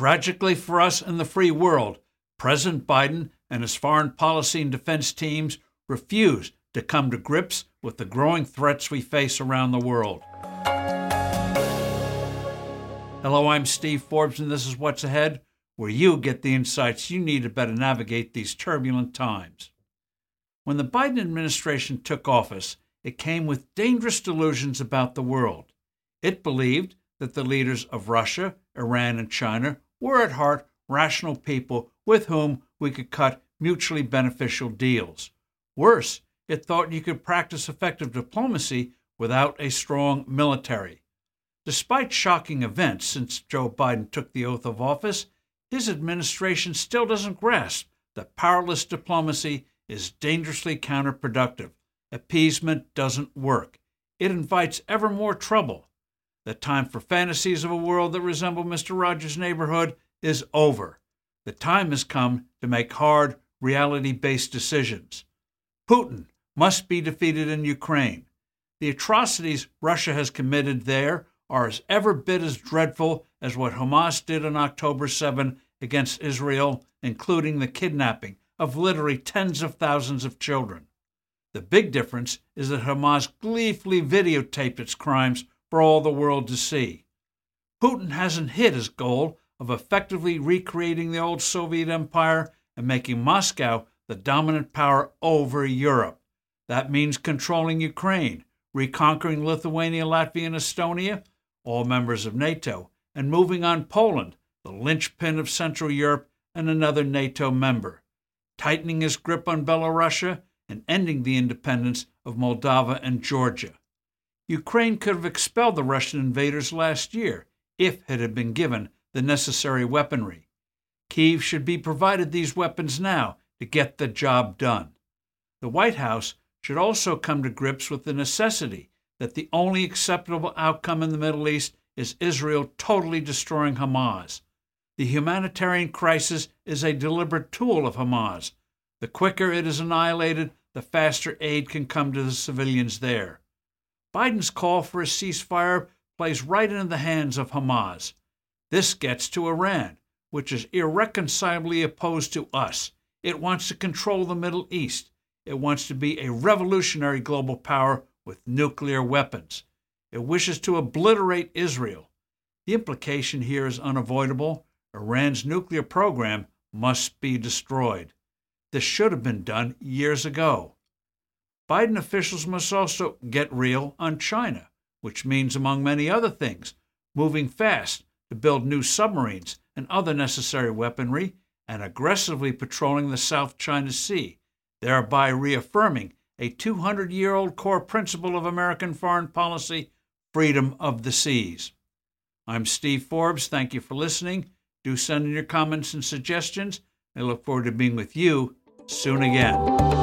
Tragically for us and the free world, President Biden and his foreign policy and defense teams refuse to come to grips with the growing threats we face around the world. Hello, I'm Steve Forbes, and this is What's Ahead, where you get the insights you need to better navigate these turbulent times. When the Biden administration took office, it came with dangerous delusions about the world. It believed that the leaders of Russia, Iran, and China were at heart rational people with whom we could cut mutually beneficial deals. Worse, it thought you could practice effective diplomacy without a strong military. Despite shocking events since Joe Biden took the oath of office, his administration still doesn't grasp that powerless diplomacy is dangerously counterproductive. Appeasement doesn't work. It invites ever more trouble. The time for fantasies of a world that resemble Mr. Rogers' neighborhood is over. The time has come to make hard, reality based decisions. Putin must be defeated in Ukraine. The atrocities Russia has committed there are as ever bit as dreadful as what Hamas did on October 7 against Israel, including the kidnapping of literally tens of thousands of children. The big difference is that Hamas gleefully videotaped its crimes for all the world to see. Putin hasn't hit his goal of effectively recreating the old Soviet Empire and making Moscow the dominant power over Europe. That means controlling Ukraine, reconquering Lithuania, Latvia, and Estonia, all members of NATO, and moving on Poland, the linchpin of Central Europe and another NATO member, tightening his grip on Belarusia and ending the independence of Moldova and Georgia. Ukraine could have expelled the Russian invaders last year if it had been given the necessary weaponry. Kiev should be provided these weapons now to get the job done. The White House should also come to grips with the necessity that the only acceptable outcome in the Middle East is Israel totally destroying Hamas. The humanitarian crisis is a deliberate tool of Hamas. The quicker it is annihilated, the faster aid can come to the civilians there. Biden's call for a ceasefire plays right into the hands of Hamas. This gets to Iran, which is irreconcilably opposed to us. It wants to control the Middle East. It wants to be a revolutionary global power with nuclear weapons. It wishes to obliterate Israel. The implication here is unavoidable. Iran's nuclear program must be destroyed. This should have been done years ago. Biden officials must also get real on China, which means, among many other things, moving fast to build new submarines and other necessary weaponry and aggressively patrolling the South China Sea, thereby reaffirming a 200 year old core principle of American foreign policy freedom of the seas. I'm Steve Forbes. Thank you for listening. Do send in your comments and suggestions. I look forward to being with you soon again.